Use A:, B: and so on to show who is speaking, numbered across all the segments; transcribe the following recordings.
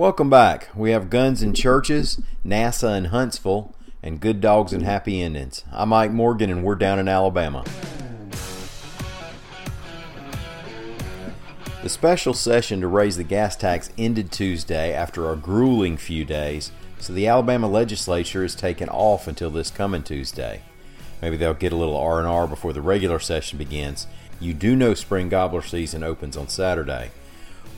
A: Welcome back. We have guns and churches, NASA and Huntsville, and good dogs and happy endings. I'm Mike Morgan, and we're down in Alabama. The special session to raise the gas tax ended Tuesday after a grueling few days, so the Alabama legislature is taken off until this coming Tuesday. Maybe they'll get a little R&R before the regular session begins. You do know spring gobbler season opens on Saturday.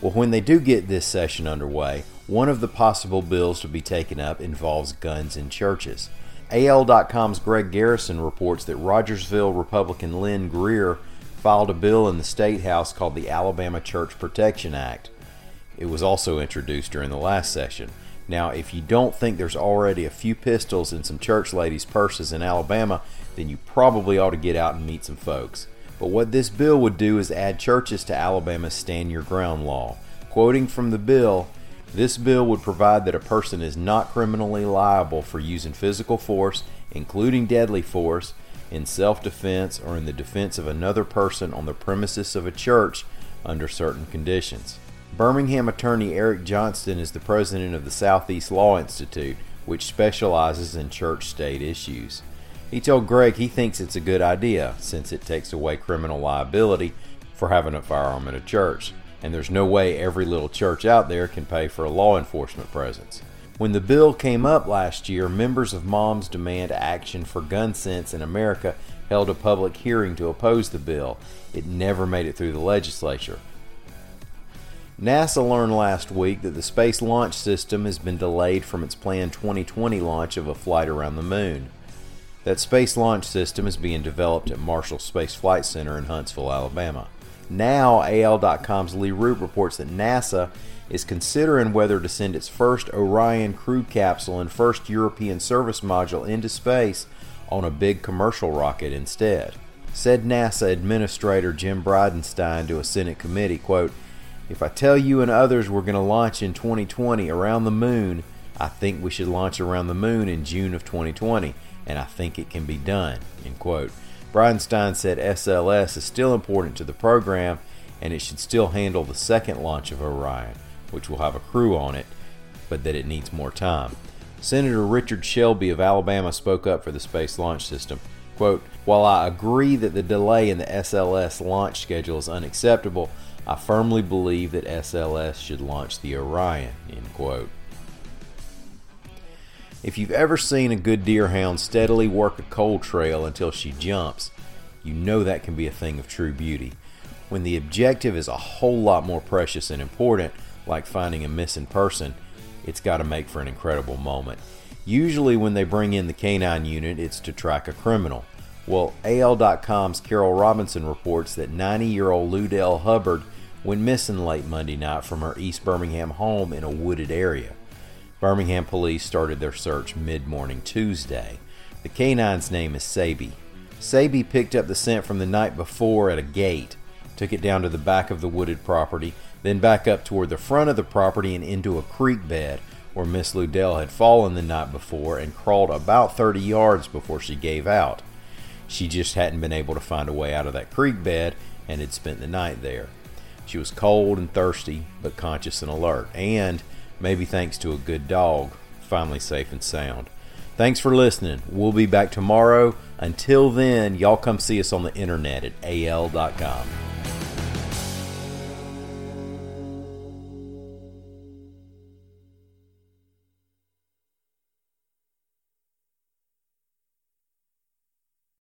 A: Well, when they do get this session underway, one of the possible bills to be taken up involves guns in churches. AL.com's Greg Garrison reports that Rogersville Republican Lynn Greer filed a bill in the State House called the Alabama Church Protection Act. It was also introduced during the last session. Now, if you don't think there's already a few pistols in some church ladies' purses in Alabama, then you probably ought to get out and meet some folks. But what this bill would do is add churches to Alabama's Stand Your Ground law. Quoting from the bill, this bill would provide that a person is not criminally liable for using physical force, including deadly force, in self defense or in the defense of another person on the premises of a church under certain conditions. Birmingham attorney Eric Johnston is the president of the Southeast Law Institute, which specializes in church state issues. He told Greg he thinks it's a good idea since it takes away criminal liability for having a firearm in a church, and there's no way every little church out there can pay for a law enforcement presence. When the bill came up last year, members of Moms Demand Action for Gun Sense in America held a public hearing to oppose the bill. It never made it through the legislature. NASA learned last week that the Space Launch System has been delayed from its planned 2020 launch of a flight around the moon. That space launch system is being developed at Marshall Space Flight Center in Huntsville, Alabama. Now, AL.com's Lee Roop reports that NASA is considering whether to send its first Orion crew capsule and first European service module into space on a big commercial rocket instead. Said NASA Administrator Jim Bridenstine to a Senate committee, quote, If I tell you and others we're going to launch in 2020 around the moon, I think we should launch around the moon in June of 2020 and I think it can be done. End quote. Bridenstine said SLS is still important to the program and it should still handle the second launch of Orion, which will have a crew on it, but that it needs more time. Senator Richard Shelby of Alabama spoke up for the Space Launch System. Quote, While I agree that the delay in the SLS launch schedule is unacceptable, I firmly believe that SLS should launch the Orion. End quote. If you've ever seen a good deerhound steadily work a cold trail until she jumps, you know that can be a thing of true beauty. When the objective is a whole lot more precious and important, like finding a missing person, it's got to make for an incredible moment. Usually, when they bring in the canine unit, it's to track a criminal. Well, AL.com's Carol Robinson reports that 90 year old Ludell Hubbard went missing late Monday night from her East Birmingham home in a wooded area. Birmingham police started their search mid morning Tuesday. The canine's name is Sabi. Sabi picked up the scent from the night before at a gate, took it down to the back of the wooded property, then back up toward the front of the property and into a creek bed where Miss Ludell had fallen the night before and crawled about 30 yards before she gave out. She just hadn't been able to find a way out of that creek bed and had spent the night there. She was cold and thirsty, but conscious and alert, and maybe thanks to a good dog, finally safe and sound. Thanks for listening. We'll be back tomorrow. Until then, y'all come see us on the internet at al.com.